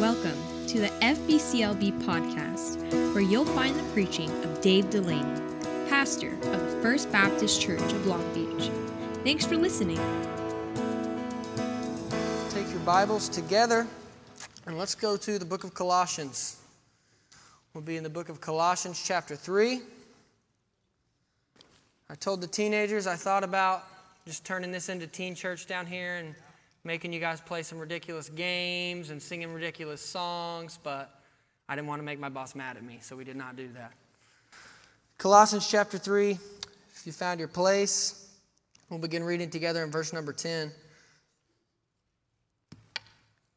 Welcome to the FBCLB podcast, where you'll find the preaching of Dave Delaney, pastor of the First Baptist Church of Long Beach. Thanks for listening. Take your Bibles together and let's go to the book of Colossians. We'll be in the book of Colossians, chapter 3. I told the teenagers I thought about just turning this into teen church down here and making you guys play some ridiculous games and singing ridiculous songs, but I didn't want to make my boss mad at me, so we did not do that. Colossians chapter 3, if you found your place, we'll begin reading together in verse number 10.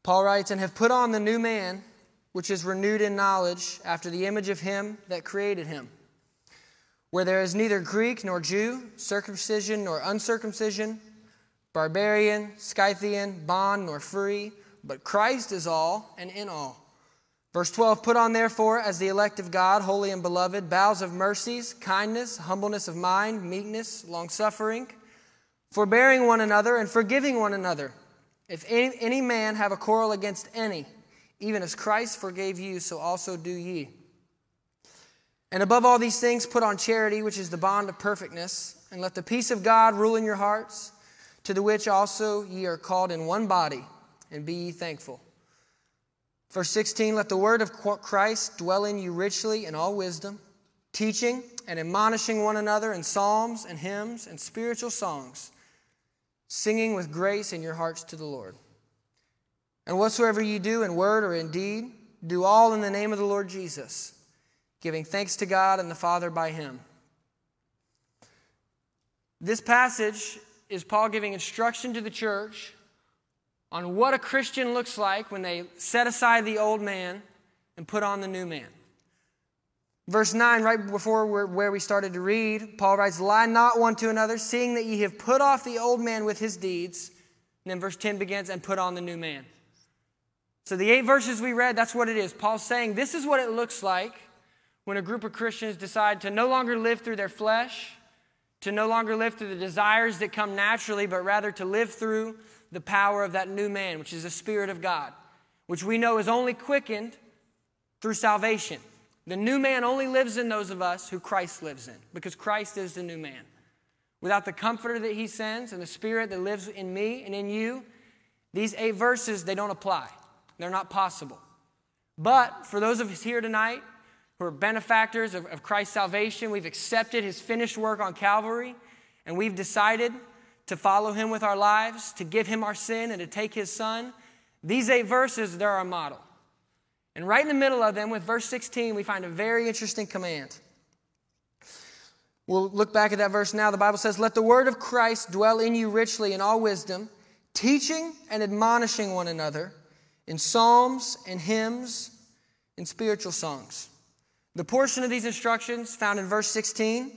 Paul writes, And have put on the new man, which is renewed in knowledge, after the image of him that created him, where there is neither Greek nor Jew, circumcision nor uncircumcision barbarian, Scythian, bond, nor free, but Christ is all and in all. Verse 12 Put on, therefore, as the elect of God, holy and beloved, bowels of mercies, kindness, humbleness of mind, meekness, longsuffering, forbearing one another, and forgiving one another. If any, any man have a quarrel against any, even as Christ forgave you, so also do ye. And above all these things, put on charity, which is the bond of perfectness, and let the peace of God rule in your hearts to the which also ye are called in one body, and be ye thankful. Verse 16 Let the word of Christ dwell in you richly in all wisdom, teaching and admonishing one another in psalms and hymns and spiritual songs, singing with grace in your hearts to the Lord. And whatsoever ye do in word or in deed, do all in the name of the Lord Jesus, giving thanks to God and the Father by him. This passage is Paul giving instruction to the church on what a Christian looks like when they set aside the old man and put on the new man. Verse 9, right before where we started to read, Paul writes, Lie not one to another, seeing that ye have put off the old man with his deeds. And then verse 10 begins, and put on the new man. So the eight verses we read, that's what it is. Paul's saying this is what it looks like when a group of Christians decide to no longer live through their flesh, to no longer live through the desires that come naturally, but rather to live through the power of that new man, which is the Spirit of God, which we know is only quickened through salvation. The new man only lives in those of us who Christ lives in, because Christ is the new man. Without the comforter that he sends and the Spirit that lives in me and in you, these eight verses, they don't apply. They're not possible. But for those of us here tonight who are benefactors of, of Christ's salvation. We've accepted his finished work on Calvary, and we've decided to follow him with our lives, to give him our sin, and to take his son. These eight verses, they're our model. And right in the middle of them, with verse 16, we find a very interesting command. We'll look back at that verse now. The Bible says, Let the word of Christ dwell in you richly in all wisdom, teaching and admonishing one another in psalms and hymns and spiritual songs the portion of these instructions found in verse 16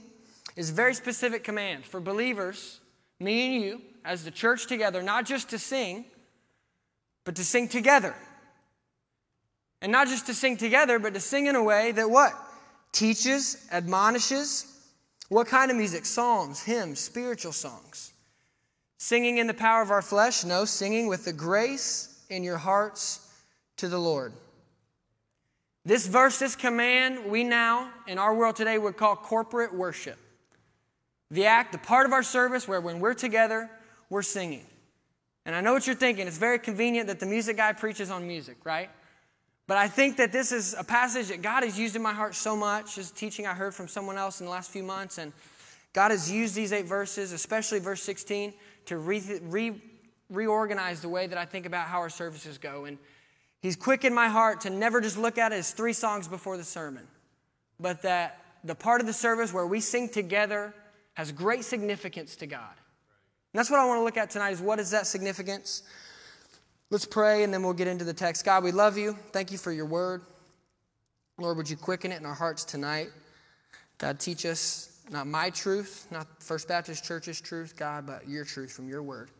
is very specific command for believers, me and you, as the church together, not just to sing, but to sing together. And not just to sing together, but to sing in a way that what? Teaches, admonishes. What kind of music? Psalms, hymns, spiritual songs. Singing in the power of our flesh? No, singing with the grace in your hearts to the Lord. This verse, this command, we now, in our world today, would call corporate worship. The act, the part of our service where when we're together, we're singing. And I know what you're thinking. It's very convenient that the music guy preaches on music, right? But I think that this is a passage that God has used in my heart so much. This teaching I heard from someone else in the last few months. And God has used these eight verses, especially verse 16, to re- re- reorganize the way that I think about how our services go. And He's quickened my heart to never just look at it as three songs before the sermon, but that the part of the service where we sing together has great significance to God. And that's what I want to look at tonight is what is that significance? Let's pray and then we'll get into the text. God, we love you. Thank you for your word. Lord, would you quicken it in our hearts tonight? God, teach us not my truth, not First Baptist Church's truth, God, but your truth from your word.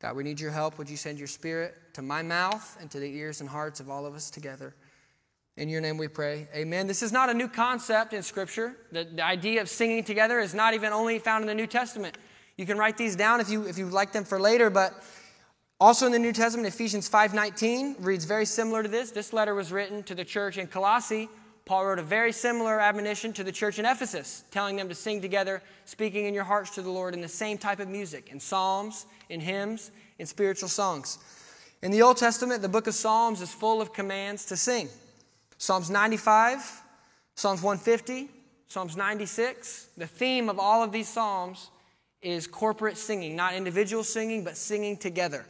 God, we need your help. Would you send your spirit to my mouth and to the ears and hearts of all of us together? In your name we pray. Amen. This is not a new concept in Scripture. The, the idea of singing together is not even only found in the New Testament. You can write these down if you, if you like them for later, but Also in the New Testament, Ephesians 5:19 reads very similar to this. This letter was written to the church in Colossae. Paul wrote a very similar admonition to the church in Ephesus, telling them to sing together, speaking in your hearts to the Lord in the same type of music, in psalms, in hymns, in spiritual songs. In the Old Testament, the book of Psalms is full of commands to sing. Psalms 95, Psalms 150, Psalms 96. The theme of all of these Psalms is corporate singing, not individual singing, but singing together.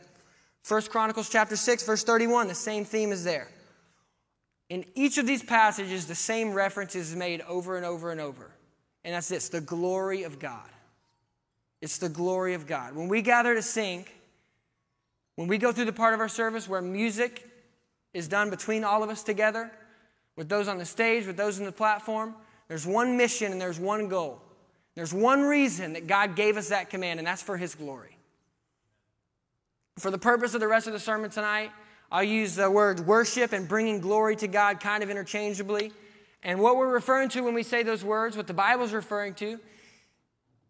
First Chronicles chapter 6, verse 31, the same theme is there. In each of these passages, the same reference is made over and over and over. And that's this the glory of God. It's the glory of God. When we gather to sing, when we go through the part of our service where music is done between all of us together, with those on the stage, with those in the platform, there's one mission and there's one goal. There's one reason that God gave us that command, and that's for His glory. For the purpose of the rest of the sermon tonight, I'll use the word worship and bringing glory to God kind of interchangeably. And what we're referring to when we say those words, what the Bible's referring to,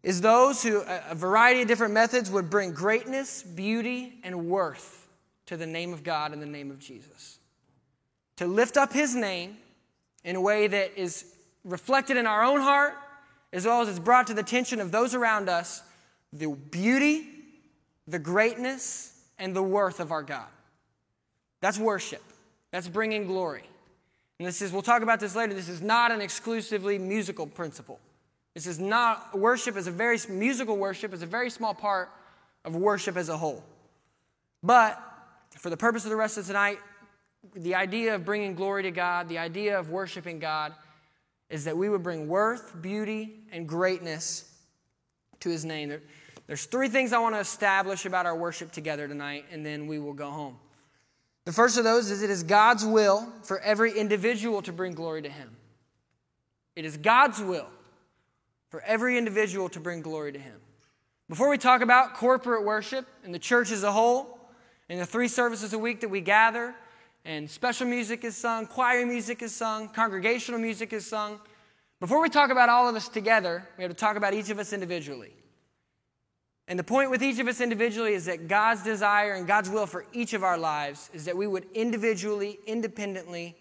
is those who, a variety of different methods, would bring greatness, beauty, and worth to the name of God and the name of Jesus. To lift up His name in a way that is reflected in our own heart, as well as it's brought to the attention of those around us, the beauty, the greatness, and the worth of our God. That's worship. That's bringing glory. And this is, we'll talk about this later, this is not an exclusively musical principle. This is not, worship is a very, musical worship is a very small part of worship as a whole. But for the purpose of the rest of tonight, the idea of bringing glory to God, the idea of worshiping God, is that we would bring worth, beauty, and greatness to His name. There's three things I want to establish about our worship together tonight, and then we will go home. The first of those is it is God's will for every individual to bring glory to Him. It is God's will for every individual to bring glory to Him. Before we talk about corporate worship and the church as a whole, and the three services a week that we gather, and special music is sung, choir music is sung, congregational music is sung, before we talk about all of us together, we have to talk about each of us individually. And the point with each of us individually is that God's desire and God's will for each of our lives is that we would individually, independently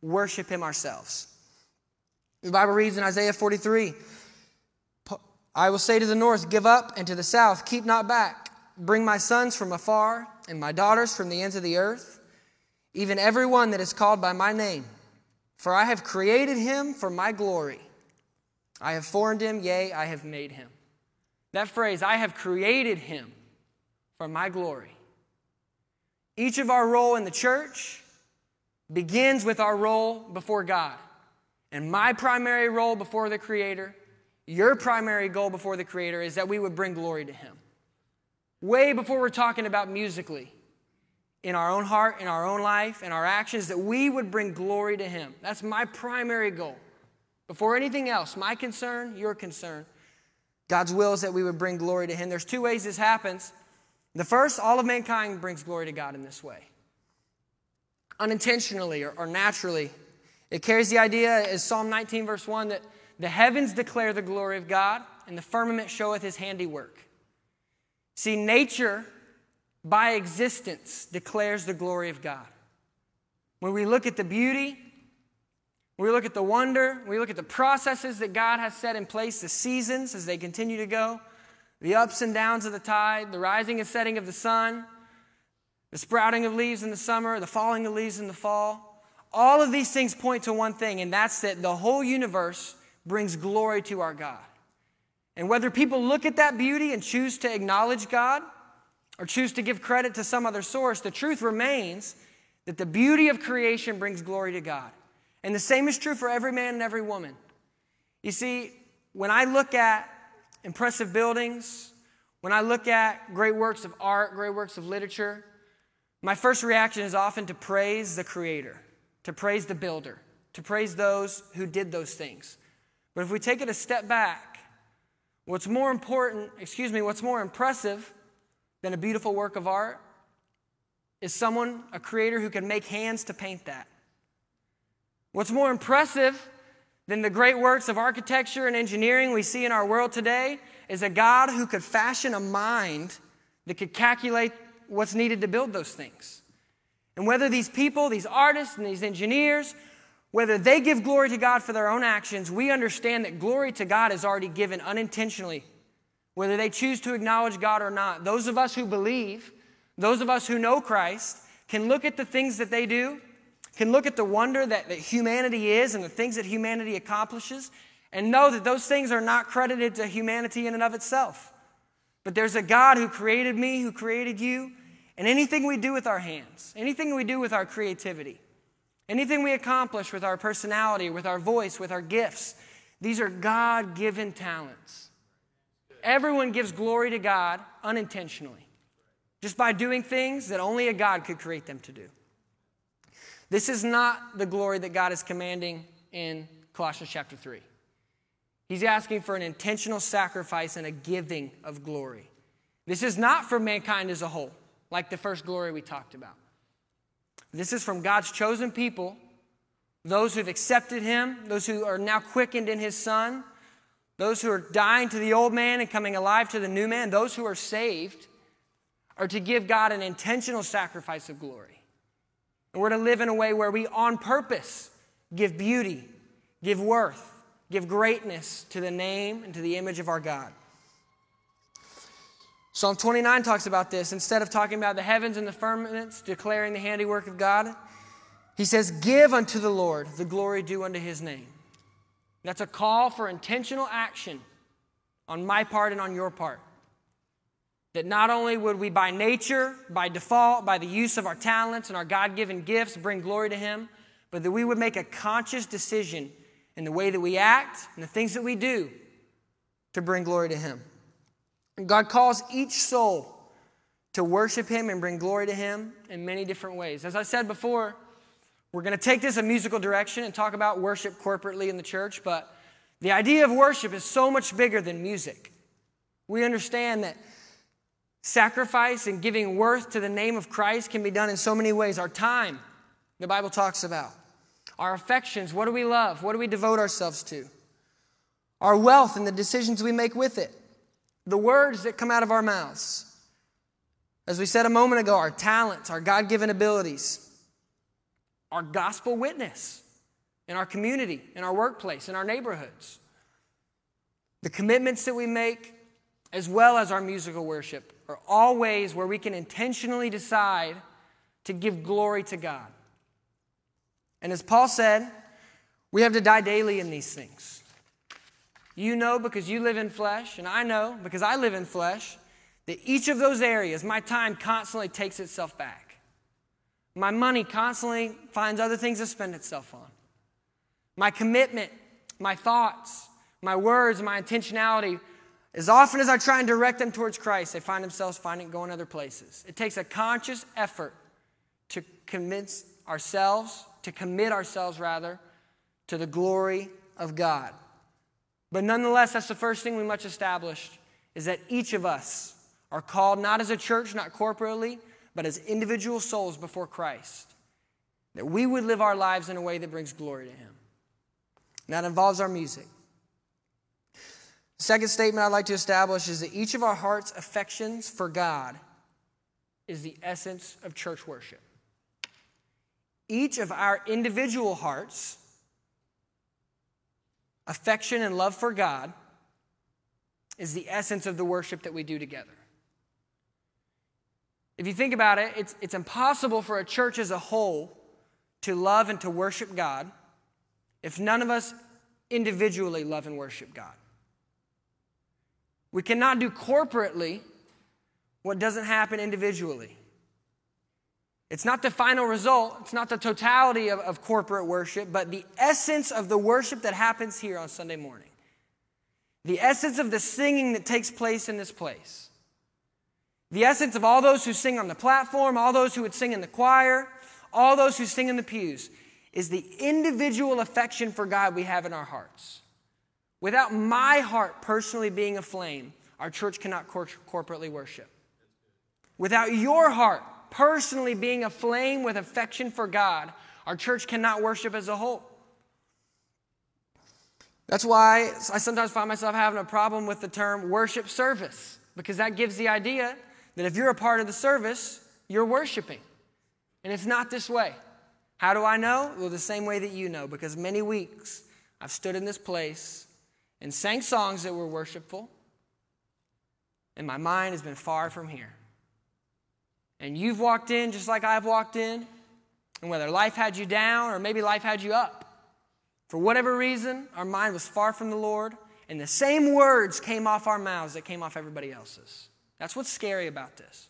worship Him ourselves. The Bible reads in Isaiah 43 I will say to the north, Give up, and to the south, Keep not back. Bring my sons from afar, and my daughters from the ends of the earth, even every one that is called by my name. For I have created him for my glory. I have formed him, yea, I have made him. That phrase, I have created him for my glory. Each of our role in the church begins with our role before God. And my primary role before the Creator, your primary goal before the Creator, is that we would bring glory to Him. Way before we're talking about musically, in our own heart, in our own life, in our actions, that we would bring glory to Him. That's my primary goal. Before anything else, my concern, your concern, God's will is that we would bring glory to Him. There's two ways this happens. The first, all of mankind brings glory to God in this way unintentionally or, or naturally. It carries the idea, as Psalm 19, verse 1, that the heavens declare the glory of God, and the firmament showeth His handiwork. See, nature by existence declares the glory of God. When we look at the beauty we look at the wonder, we look at the processes that God has set in place, the seasons as they continue to go, the ups and downs of the tide, the rising and setting of the sun, the sprouting of leaves in the summer, the falling of leaves in the fall. All of these things point to one thing, and that's that the whole universe brings glory to our God. And whether people look at that beauty and choose to acknowledge God or choose to give credit to some other source, the truth remains that the beauty of creation brings glory to God. And the same is true for every man and every woman. You see, when I look at impressive buildings, when I look at great works of art, great works of literature, my first reaction is often to praise the creator, to praise the builder, to praise those who did those things. But if we take it a step back, what's more important, excuse me, what's more impressive than a beautiful work of art is someone, a creator who can make hands to paint that. What's more impressive than the great works of architecture and engineering we see in our world today is a God who could fashion a mind that could calculate what's needed to build those things. And whether these people, these artists, and these engineers, whether they give glory to God for their own actions, we understand that glory to God is already given unintentionally, whether they choose to acknowledge God or not. Those of us who believe, those of us who know Christ, can look at the things that they do, can look at the wonder that, that humanity is and the things that humanity accomplishes, and know that those things are not credited to humanity in and of itself. But there's a God who created me, who created you, and anything we do with our hands, anything we do with our creativity, anything we accomplish with our personality, with our voice, with our gifts, these are God given talents. Everyone gives glory to God unintentionally, just by doing things that only a God could create them to do. This is not the glory that God is commanding in Colossians chapter 3. He's asking for an intentional sacrifice and a giving of glory. This is not for mankind as a whole, like the first glory we talked about. This is from God's chosen people, those who've accepted Him, those who are now quickened in His Son, those who are dying to the old man and coming alive to the new man, those who are saved, are to give God an intentional sacrifice of glory. And we're to live in a way where we, on purpose, give beauty, give worth, give greatness to the name and to the image of our God. Psalm 29 talks about this. Instead of talking about the heavens and the firmaments, declaring the handiwork of God, he says, Give unto the Lord the glory due unto his name. That's a call for intentional action on my part and on your part. That not only would we, by nature, by default, by the use of our talents and our God given gifts, bring glory to Him, but that we would make a conscious decision in the way that we act and the things that we do to bring glory to Him. And God calls each soul to worship Him and bring glory to Him in many different ways. As I said before, we're going to take this a musical direction and talk about worship corporately in the church, but the idea of worship is so much bigger than music. We understand that sacrifice and giving worth to the name of Christ can be done in so many ways. Our time, the Bible talks about. Our affections, what do we love? What do we devote ourselves to? Our wealth and the decisions we make with it. The words that come out of our mouths. As we said a moment ago, our talents, our God given abilities, our gospel witness in our community, in our workplace, in our neighborhoods. The commitments that we make, as well as our musical worship, are all ways where we can intentionally decide to give glory to God. And as Paul said, we have to die daily in these things. You know because you live in flesh, and I know because I live in flesh, that each of those areas, my time constantly takes itself back. My money constantly finds other things to spend itself on. My commitment, my thoughts, my words, my intentionality, as often as I try and direct them towards Christ, they find themselves finding going other places. It takes a conscious effort to convince ourselves to commit ourselves, rather, to the glory of God. But nonetheless, that's the first thing we must establish is that each of us are called not as a church, not corporately, but as individual souls before Christ. That we would live our lives in a way that brings glory to Him. And that involves our music. The second statement I'd like to establish is that each of our heart's affections for God is the essence of church worship each of our individual hearts, affection and love for God, is the essence of the worship that we do together. If you think about it, it's, it's impossible for a church as a whole to love and to worship God if none of us individually love and worship God. We cannot do corporately what doesn't happen individually. It's not the final result, it's not the totality of, of corporate worship, but the essence of the worship that happens here on Sunday morning. The essence of the singing that takes place in this place. The essence of all those who sing on the platform, all those who would sing in the choir, all those who sing in the pews, is the individual affection for God we have in our hearts. Without my heart personally being aflame, our church cannot cor- corporately worship. Without your heart personally being aflame with affection for God, our church cannot worship as a whole. That's why I sometimes find myself having a problem with the term worship service, because that gives the idea that if you're a part of the service, you're worshiping. And it's not this way. How do I know? Well, the same way that you know, because many weeks I've stood in this place and sang songs that were worshipful, and my mind has been far from here. And you've walked in just like I've walked in, and whether life had you down or maybe life had you up, for whatever reason, our mind was far from the Lord, and the same words came off our mouths that came off everybody else's. That's what's scary about this.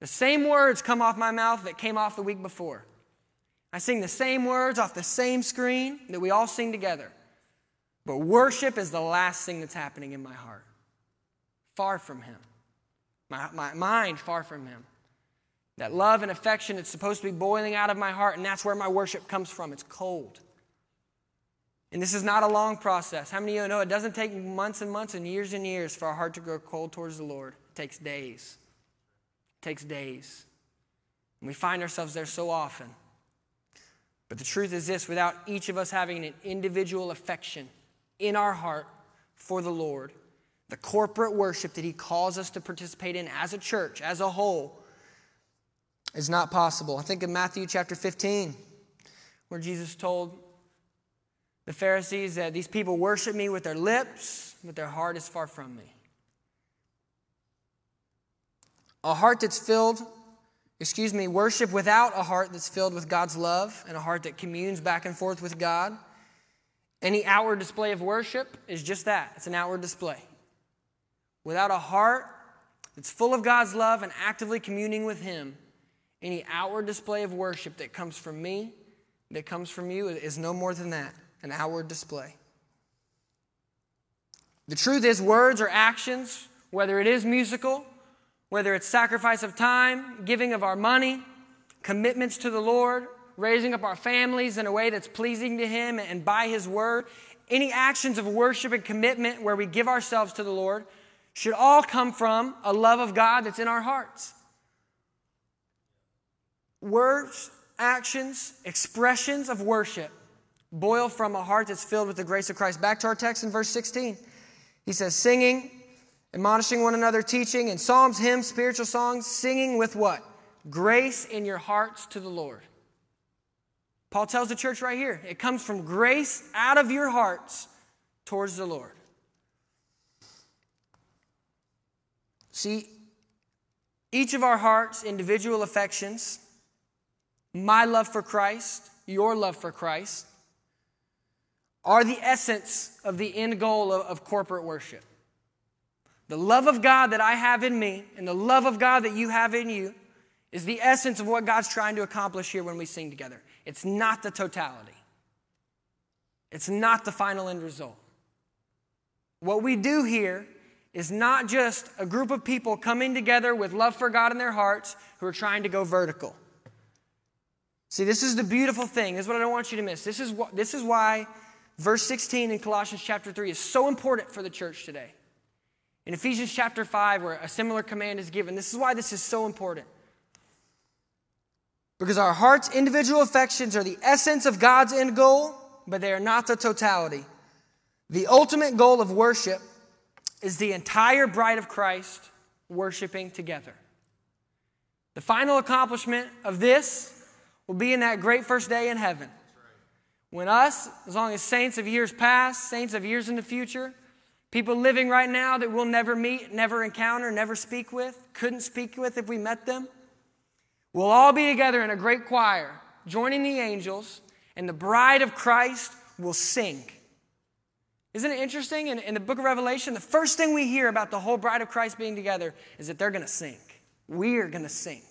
The same words come off my mouth that came off the week before. I sing the same words off the same screen that we all sing together. But worship is the last thing that's happening in my heart. Far from Him. My, my mind far from Him. That love and affection that's supposed to be boiling out of my heart, and that's where my worship comes from. It's cold. And this is not a long process. How many of you know it doesn't take months and months and years and years for our heart to grow cold towards the Lord? It takes days. It takes days. And we find ourselves there so often. But the truth is this without each of us having an individual affection in our heart for the Lord, the corporate worship that He calls us to participate in as a church, as a whole, is not possible. I think in Matthew chapter 15, where Jesus told the Pharisees that these people worship me with their lips, but their heart is far from me. A heart that's filled, excuse me, worship without a heart that's filled with God's love and a heart that communes back and forth with God. Any outward display of worship is just that it's an outward display. Without a heart that's full of God's love and actively communing with Him, any outward display of worship that comes from me, that comes from you, is no more than that an outward display. The truth is, words or actions, whether it is musical, whether it's sacrifice of time, giving of our money, commitments to the Lord, raising up our families in a way that's pleasing to Him and by His word, any actions of worship and commitment where we give ourselves to the Lord should all come from a love of God that's in our hearts. Words, actions, expressions of worship boil from a heart that's filled with the grace of Christ. Back to our text in verse 16. He says, singing, admonishing one another, teaching, and psalms, hymns, spiritual songs, singing with what? Grace in your hearts to the Lord. Paul tells the church right here it comes from grace out of your hearts towards the Lord. See, each of our hearts, individual affections, my love for Christ, your love for Christ, are the essence of the end goal of, of, corporate worship. The love of God that I have in me and the love of God that you have in you is the essence of what God's trying to accomplish here when we sing together. It's not the totality, it's not the final end result. What we do here is not just a group of people coming together with love for God in their hearts who are trying to go vertical. See, this is the beautiful thing. This is what I don't want you to miss. This is, what, this is why verse 16 in Colossians chapter 3 is so important for the church today. In Ephesians chapter 5, where a similar command is given, this is why this is so important. Because our heart's individual affections are the essence of God's end goal, but they are not the totality. The ultimate goal of worship is the entire bride of Christ worshiping together. The final accomplishment of this will be in that great first day in heaven. When us, as long as saints of years past, saints of years in the future, people living right now that we'll never meet, never encounter, never speak with, couldn't speak with if we met them, we'll all be together in a great choir, joining the angels, and the bride of Christ will sing. Isn't it interesting? In, in the book of Revelation, the first thing we hear about the whole bride of Christ being together is that they're going to sing. We're going to sing.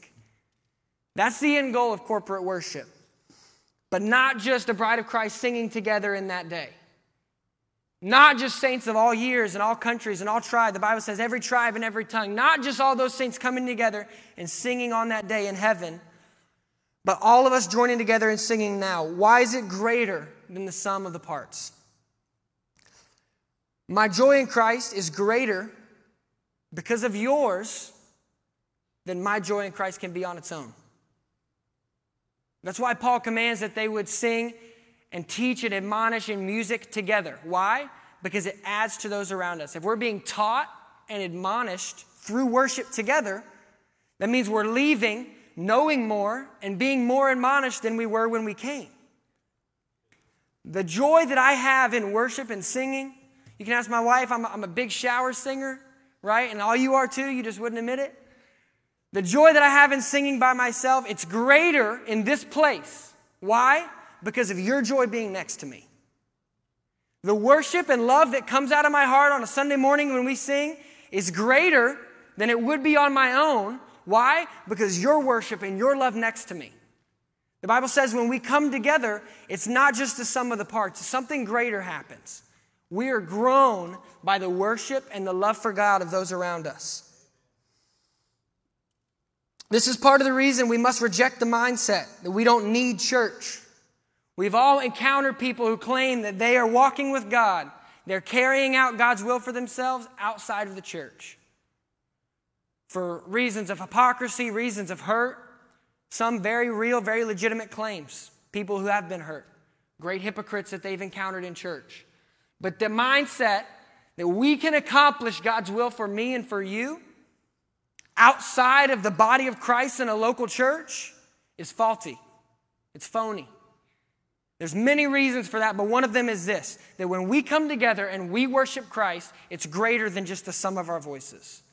That's the end goal of corporate worship but not just the bride of Christ singing together in that day. Not just saints of all years and all countries and all tribes. The Bible says every tribe and every tongue. Not just all those saints coming together and singing on that day in heaven, but all of us joining together and singing now. Why is it greater than the sum of the parts? My joy in Christ is greater because of yours than my joy in Christ can be on its own. That's why Paul commands that they would sing and teach and admonish in music together. Why? Because it adds to those around us. If we're being taught and admonished through worship together, that means we're leaving knowing more and being more admonished than we were when we came. The joy that I have in worship and singing, you can ask my wife, I'm a, I'm a big shower singer, right? And all you are too, you just wouldn't admit it. The joy that I have in singing by myself, it's greater in this place. Why? Because of your joy being next to me. The worship and love that comes out of my heart on a Sunday morning when we sing is greater than it would be on my own. Why? Because your worship and your love next to me. The Bible says when we come together, it's not just the sum of the parts, something greater happens. We are grown by the worship and the love for God of those around us. This is part of the reason we must reject the mindset that we don't need church. We've all encountered people who claim that they are walking with God. They're carrying out God's will for themselves outside of the church. For reasons of hypocrisy, reasons of hurt, some very real, very legitimate claims. People who have been hurt, great hypocrites that they've encountered in church. But the mindset that we can accomplish God's will for me and for you outside of the body of Christ in a local church is faulty. It's phony. There's many reasons for that, but one of them is this that when we come together and we worship Christ, it's greater than just the sum of our voices.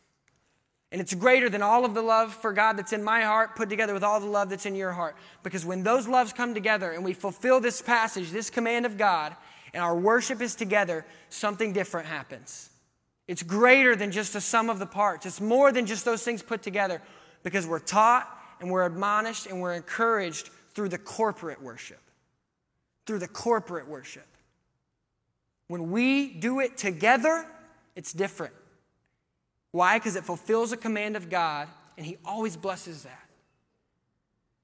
And it's greater than all of the love for God that's in my heart put together with all the love that's in your heart. Because when those loves come together and we fulfill this passage, this command of God, and our worship is together, something different happens. It's greater than just the sum of the parts. It's more than just those things put together because we're taught and we're admonished and we're encouraged through the corporate worship through the corporate worship. When we do it together, it's different. Why? Because it fulfills a command of God, and He always blesses that.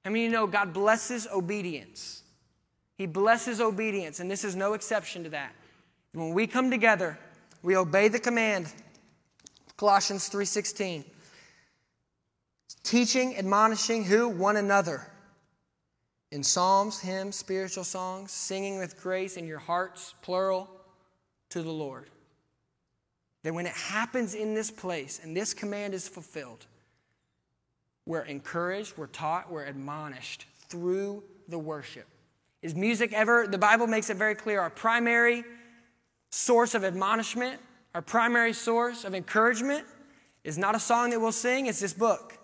I mean, you know, God blesses obedience. He blesses obedience, and this is no exception to that. When we come together, we obey the command. Colossians 3:16. Teaching, admonishing who? One another in psalms, hymns, spiritual songs, singing with grace in your hearts, plural, to the Lord. That when it happens in this place and this command is fulfilled, we're encouraged, we're taught, we're admonished through the worship. Is music ever, the Bible makes it very clear, our primary source of admonishment, our primary source of encouragement is not a song that we'll sing, it's this book.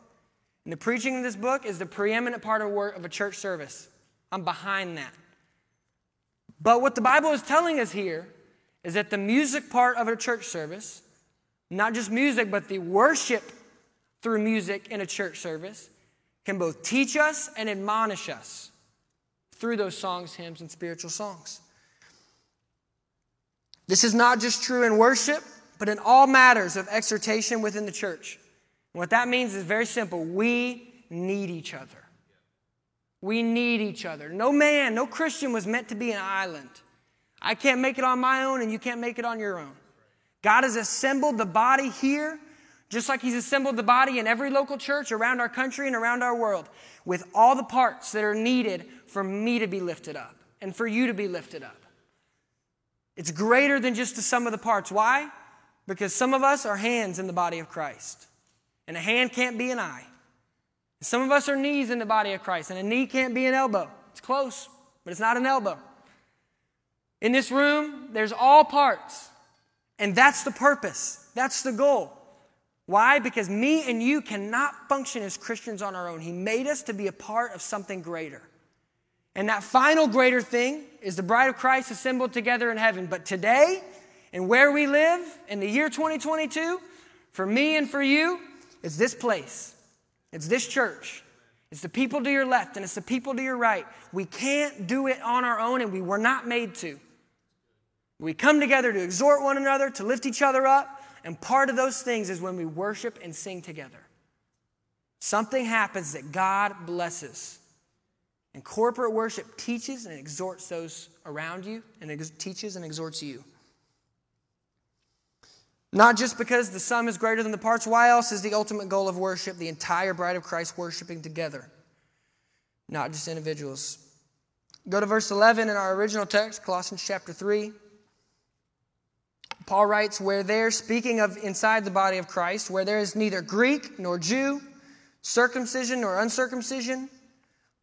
And the preaching of this book is the preeminent part of a church service. I'm behind that. But what the Bible is telling us here is that the music part of a church service, not just music, but the worship through music in a church service, can both teach us and admonish us through those songs, hymns, and spiritual songs. This is not just true in worship, but in all matters of exhortation within the church. What that means is very simple we need each other. We need each other. No man, no Christian was meant to be an island. I can't make it on my own, and you can't make it on your own. God has assembled the body here, just like He's assembled the body in every local church around our country and around our world, with all the parts that are needed for me to be lifted up and for you to be lifted up. It's greater than just the sum of the parts. Why? Because some of us are hands in the body of Christ. And a hand can't be an eye. Some of us are knees in the body of Christ, and a knee can't be an elbow. It's close, but it's not an elbow. In this room, there's all parts. And that's the purpose. That's the goal. Why? Because me and you cannot function as Christians on our own. He made us to be a part of something greater. And that final greater thing is the bride of Christ assembled together in heaven. But today, and where we live in the year 2022, for me and for you, it's this place, it's this church. It's the people to your left and it's the people to your right. We can't do it on our own and we were not made to. We come together to exhort one another, to lift each other up, and part of those things is when we worship and sing together. Something happens that God blesses. And corporate worship teaches and exhorts those around you and teaches and exhorts you. Not just because the sum is greater than the parts. Why else is the ultimate goal of worship the entire bride of Christ worshiping together? Not just individuals. Go to verse 11 in our original text, Colossians chapter 3. Paul writes, where there, speaking of inside the body of Christ, where there is neither Greek nor Jew, circumcision nor uncircumcision,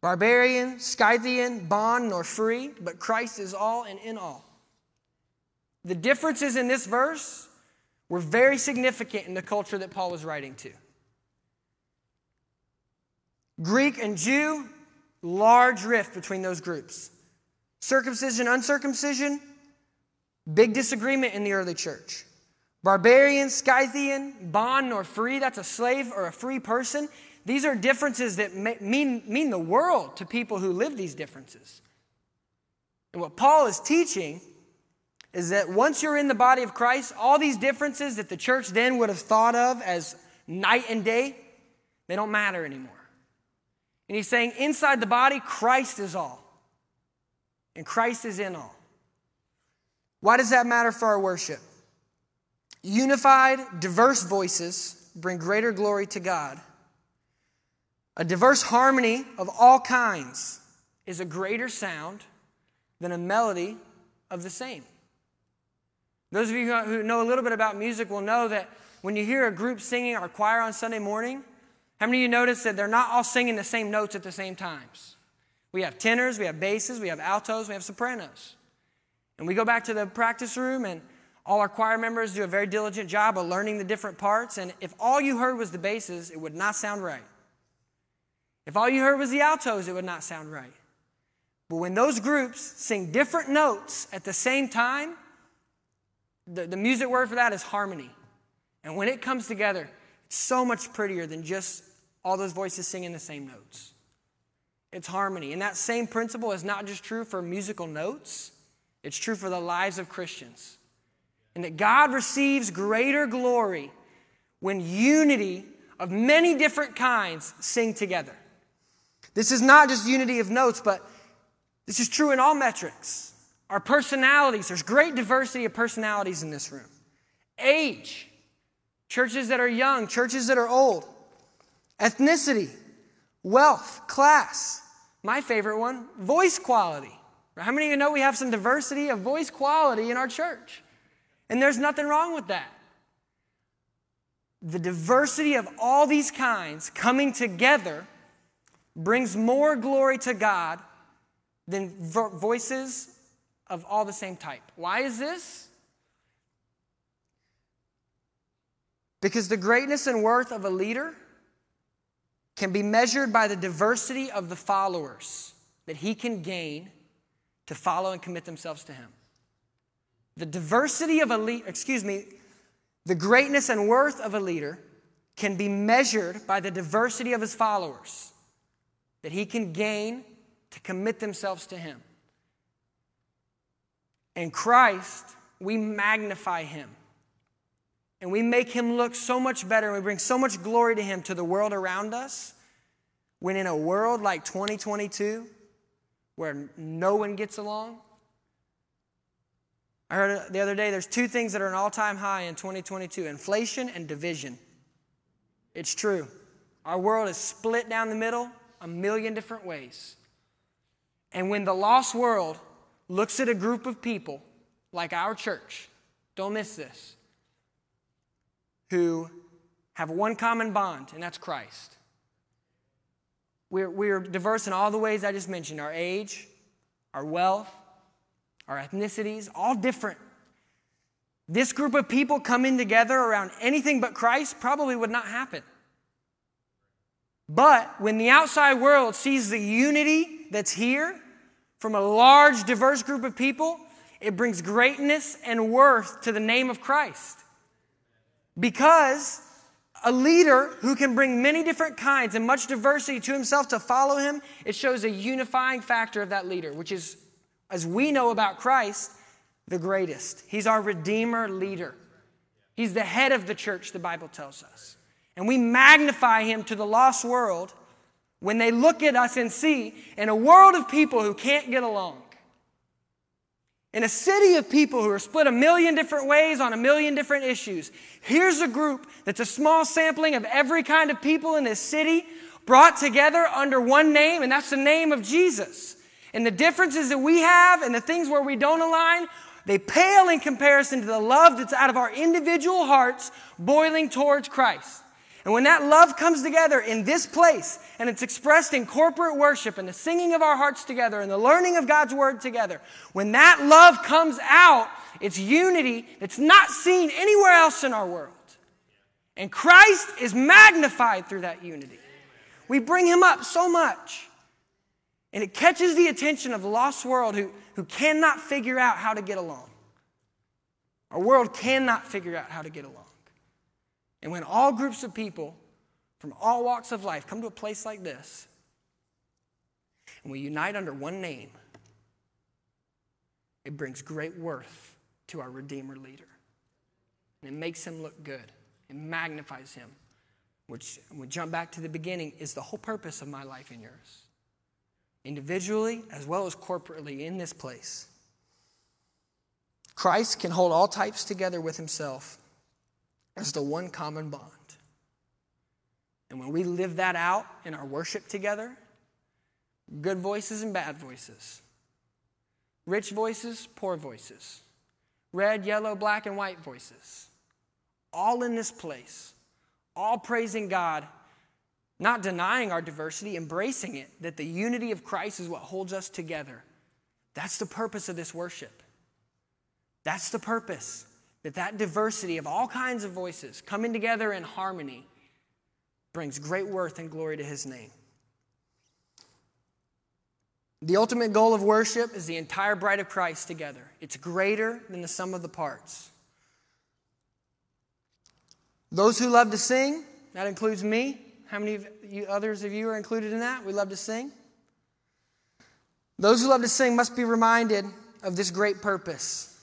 barbarian, Scythian, bond nor free, but Christ is all and in all. The differences in this verse were very significant in the culture that Paul was writing to. Greek and Jew, large rift between those groups. Circumcision, uncircumcision, big disagreement in the early church. Barbarian, Scythian, bond nor free, that's a slave or a free person. These are differences that mean, mean the world to people who live these differences. And what Paul is teaching is that once you're in the body of Christ, all these differences that the church then would have thought of as night and day, they don't matter anymore. And he's saying inside the body, Christ is all. And Christ is in all. Why does that matter for our worship? Unified, diverse voices bring greater glory to God. A diverse harmony of all kinds is a greater sound than a melody of the same. Those of you who know a little bit about music will know that when you hear a group singing our choir on Sunday morning, how many of you notice that they're not all singing the same notes at the same times? We have tenors, we have basses, we have altos, we have sopranos. And we go back to the practice room, and all our choir members do a very diligent job of learning the different parts. And if all you heard was the basses, it would not sound right. If all you heard was the altos, it would not sound right. But when those groups sing different notes at the same time, the, the music word for that is harmony. And when it comes together, it's so much prettier than just all those voices singing the same notes. It's harmony. And that same principle is not just true for musical notes, it's true for the lives of Christians. And that God receives greater glory when unity of many different kinds sing together. This is not just unity of notes, but this is true in all metrics. Our personalities, there's great diversity of personalities in this room. Age, churches that are young, churches that are old. Ethnicity, wealth, class. My favorite one, voice quality. How many of you know we have some diversity of voice quality in our church? And there's nothing wrong with that. The diversity of all these kinds coming together brings more glory to God than voices of all the same type. Why is this? Because the greatness and worth of a leader can be measured by the diversity of the followers that he can gain to follow and commit themselves to him. The diversity of a leader, excuse me, the greatness and worth of a leader can be measured by the diversity of his followers that he can gain to commit themselves to him. In Christ, we magnify him. And we make him look so much better and we bring so much glory to him to the world around us. When in a world like 2022, where no one gets along, I heard the other day there's two things that are an all time high in 2022 inflation and division. It's true. Our world is split down the middle a million different ways. And when the lost world looks at a group of people like our church, don't miss this, who have one common bond, and that's Christ. We're, we're diverse in all the ways I just mentioned our age, our wealth, our ethnicities, all different. This group of people coming together around anything but Christ probably would not happen. But when the outside world sees the unity that's here from a large, diverse group of people, it brings greatness and worth to the name of Christ. Because a leader who can bring many different kinds and much diversity to himself to follow him, it shows a unifying factor of that leader, which is, as we know about Christ, the greatest. He's our Redeemer leader. He's the head of the church, the Bible tells us. And we magnify him to the lost world when they look at us and see in a world of people who can't get along, in a city of people who are split a million different ways on a million different issues, here's a group that's a small sampling of every kind of people in this city brought together under one name, and that's the name of Jesus. And the differences that we have and the things where we don't align, they pale in comparison to the love that's out of our individual hearts boiling towards Christ. And when that love comes together in this place and it's expressed in corporate worship and the singing of our hearts together and the learning of God's word together, when that love comes out, it's unity that's not seen anywhere else in our world. And Christ is magnified through that unity. We bring him up so much. And it catches the attention of the lost world who, who cannot figure out how to get along. Our world cannot figure out how to get along. And when all groups of people from all walks of life come to a place like this, and we unite under one name, it brings great worth to our Redeemer leader. And it makes him look good. It magnifies him. Which, we jump back to the beginning, is the whole purpose of my life and yours. Individually as well as corporately in this place. Christ can hold all types together with himself as the one common bond. And when we live that out in our worship together, good voices and bad voices, rich voices, poor voices, red, yellow, black, and white voices, all in this place, all praising God, not denying our diversity, embracing it, that the unity of Christ is what holds us together. That's the purpose of this worship. That's the purpose that that diversity of all kinds of voices coming together in harmony brings great worth and glory to his name. The ultimate goal of worship is the entire bride of Christ together. It's greater than the sum of the parts. Those who love to sing, that includes me. How many of you, others of you are included in that? We love to sing. Those who love to sing must be reminded of this great purpose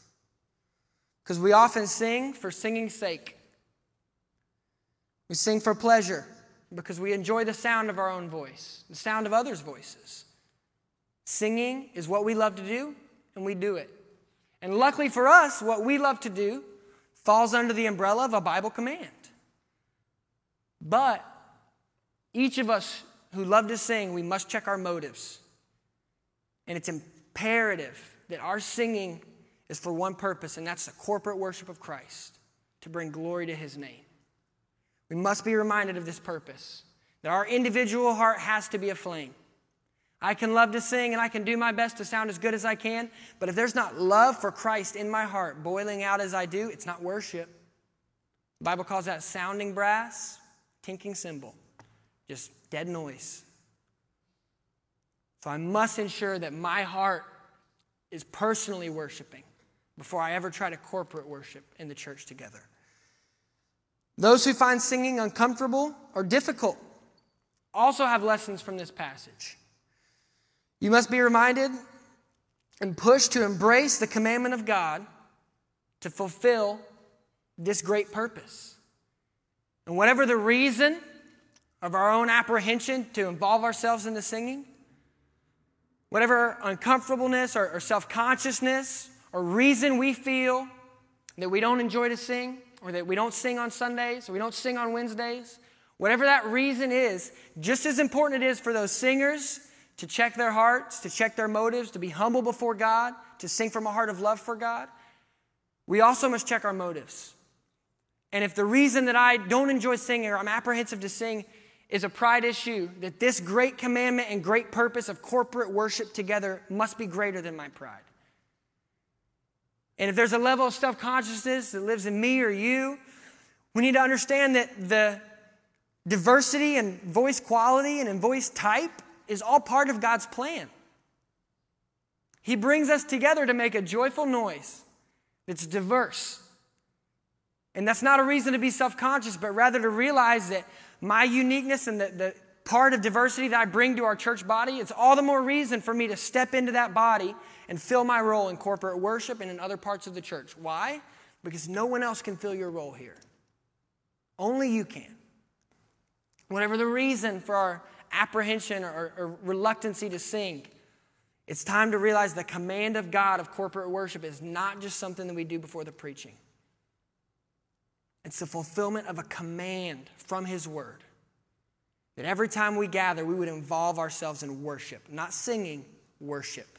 because we often sing for singing's sake. We sing for pleasure because we enjoy the sound of our own voice, the sound of others' voices. Singing is what we love to do, and we do it. And luckily for us, what we love to do falls under the umbrella of a Bible command. But each of us who love to sing, we must check our motives. And it's imperative that our singing is for one purpose, and that's the corporate worship of Christ, to bring glory to his name. We must be reminded of this purpose that our individual heart has to be aflame. I can love to sing and I can do my best to sound as good as I can, but if there's not love for Christ in my heart boiling out as I do, it's not worship. The Bible calls that sounding brass, tinking cymbal, just dead noise. So I must ensure that my heart is personally worshiping before I ever try to corporate worship in the church together. Those who find singing uncomfortable or difficult also have lessons from this passage. You must be reminded and pushed to embrace the commandment of God to fulfill this great purpose. And whatever the reason of our own apprehension to involve ourselves in the singing, whatever uncomfortableness or, or self consciousness or reason we feel that we don't enjoy to sing, or that we don't sing on Sundays, or we don't sing on Wednesdays, whatever that reason is, just as important it is for those singers to check their hearts, to check their motives, to be humble before God, to sing from a heart of love for God, we also must check our motives. And if the reason that I don't enjoy singing or I'm apprehensive to sing is a pride issue, that this great commandment and great purpose of corporate worship together must be greater than my pride. And if there's a level of self consciousness that lives in me or you, we need to understand that the diversity and voice quality and in voice type is all part of God's plan. He brings us together to make a joyful noise that's diverse. And that's not a reason to be self conscious, but rather to realize that my uniqueness and the, the part of diversity that I bring to our church body, it's all the more reason for me to step into that body and fill my role in corporate worship and in other parts of the church. Why? Because no one else can fill your role here. Only you can. Whatever the reason for our apprehension or, or reluctancy to sing, it's time to realize the command of God of corporate worship is not just something that we do before the preaching. It's the fulfillment of a command from His Word. That every time we gather, we would involve ourselves in worship, not singing, worship.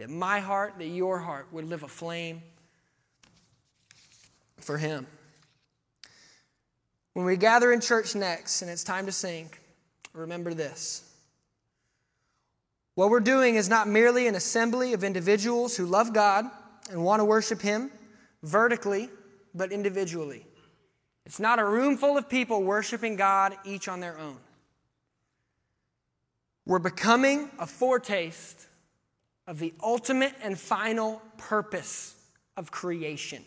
That my heart, that your heart would live a flame for Him. When we gather in church next and it's time to sing, remember this. What we're doing is not merely an assembly of individuals who love God and want to worship Him vertically, but individually. It's not a room full of people worshiping God each on their own. We're becoming a foretaste of the ultimate and final purpose of creation.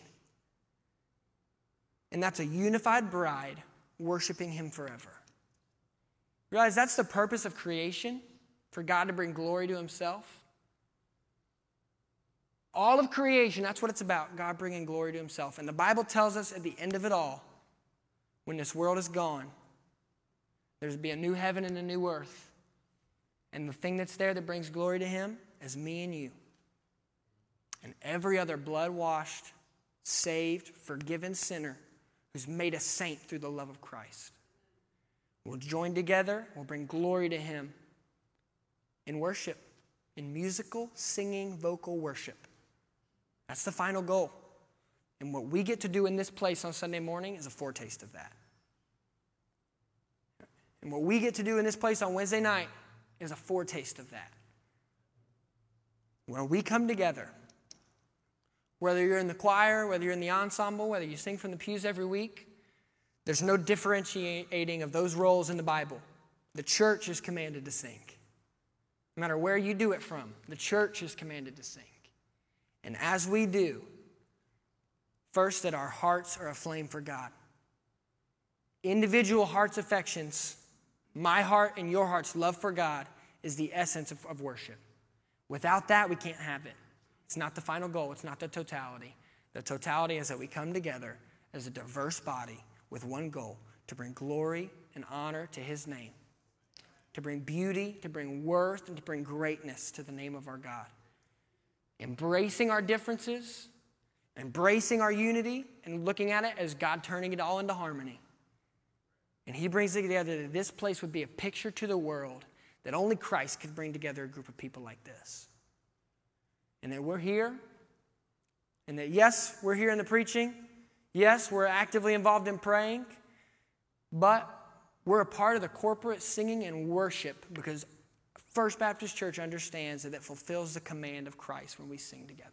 And that's a unified bride worshiping Him forever. Realize that's the purpose of creation for God to bring glory to Himself. All of creation, that's what it's about God bringing glory to Himself. And the Bible tells us at the end of it all, when this world is gone, there's be a new heaven and a new earth. And the thing that's there that brings glory to Him is me and you. And every other blood washed, saved, forgiven sinner who's made a saint through the love of Christ. We'll join together, we'll bring glory to Him in worship, in musical, singing, vocal worship. That's the final goal. And what we get to do in this place on Sunday morning is a foretaste of that. And what we get to do in this place on Wednesday night is a foretaste of that. When we come together, whether you're in the choir, whether you're in the ensemble, whether you sing from the pews every week, there's no differentiating of those roles in the Bible. The church is commanded to sing. No matter where you do it from, the church is commanded to sing. And as we do, first, that our hearts are aflame for God. Individual hearts' affections, my heart and your heart's love for God, is the essence of, of worship. Without that, we can't have it. It's not the final goal, it's not the totality. The totality is that we come together as a diverse body with one goal to bring glory and honor to His name, to bring beauty, to bring worth, and to bring greatness to the name of our God. Embracing our differences, embracing our unity, and looking at it as God turning it all into harmony. And He brings it together that this place would be a picture to the world that only Christ could bring together a group of people like this. And that we're here, and that yes, we're here in the preaching, yes, we're actively involved in praying, but we're a part of the corporate singing and worship because First Baptist Church understands that it fulfills the command of Christ when we sing together.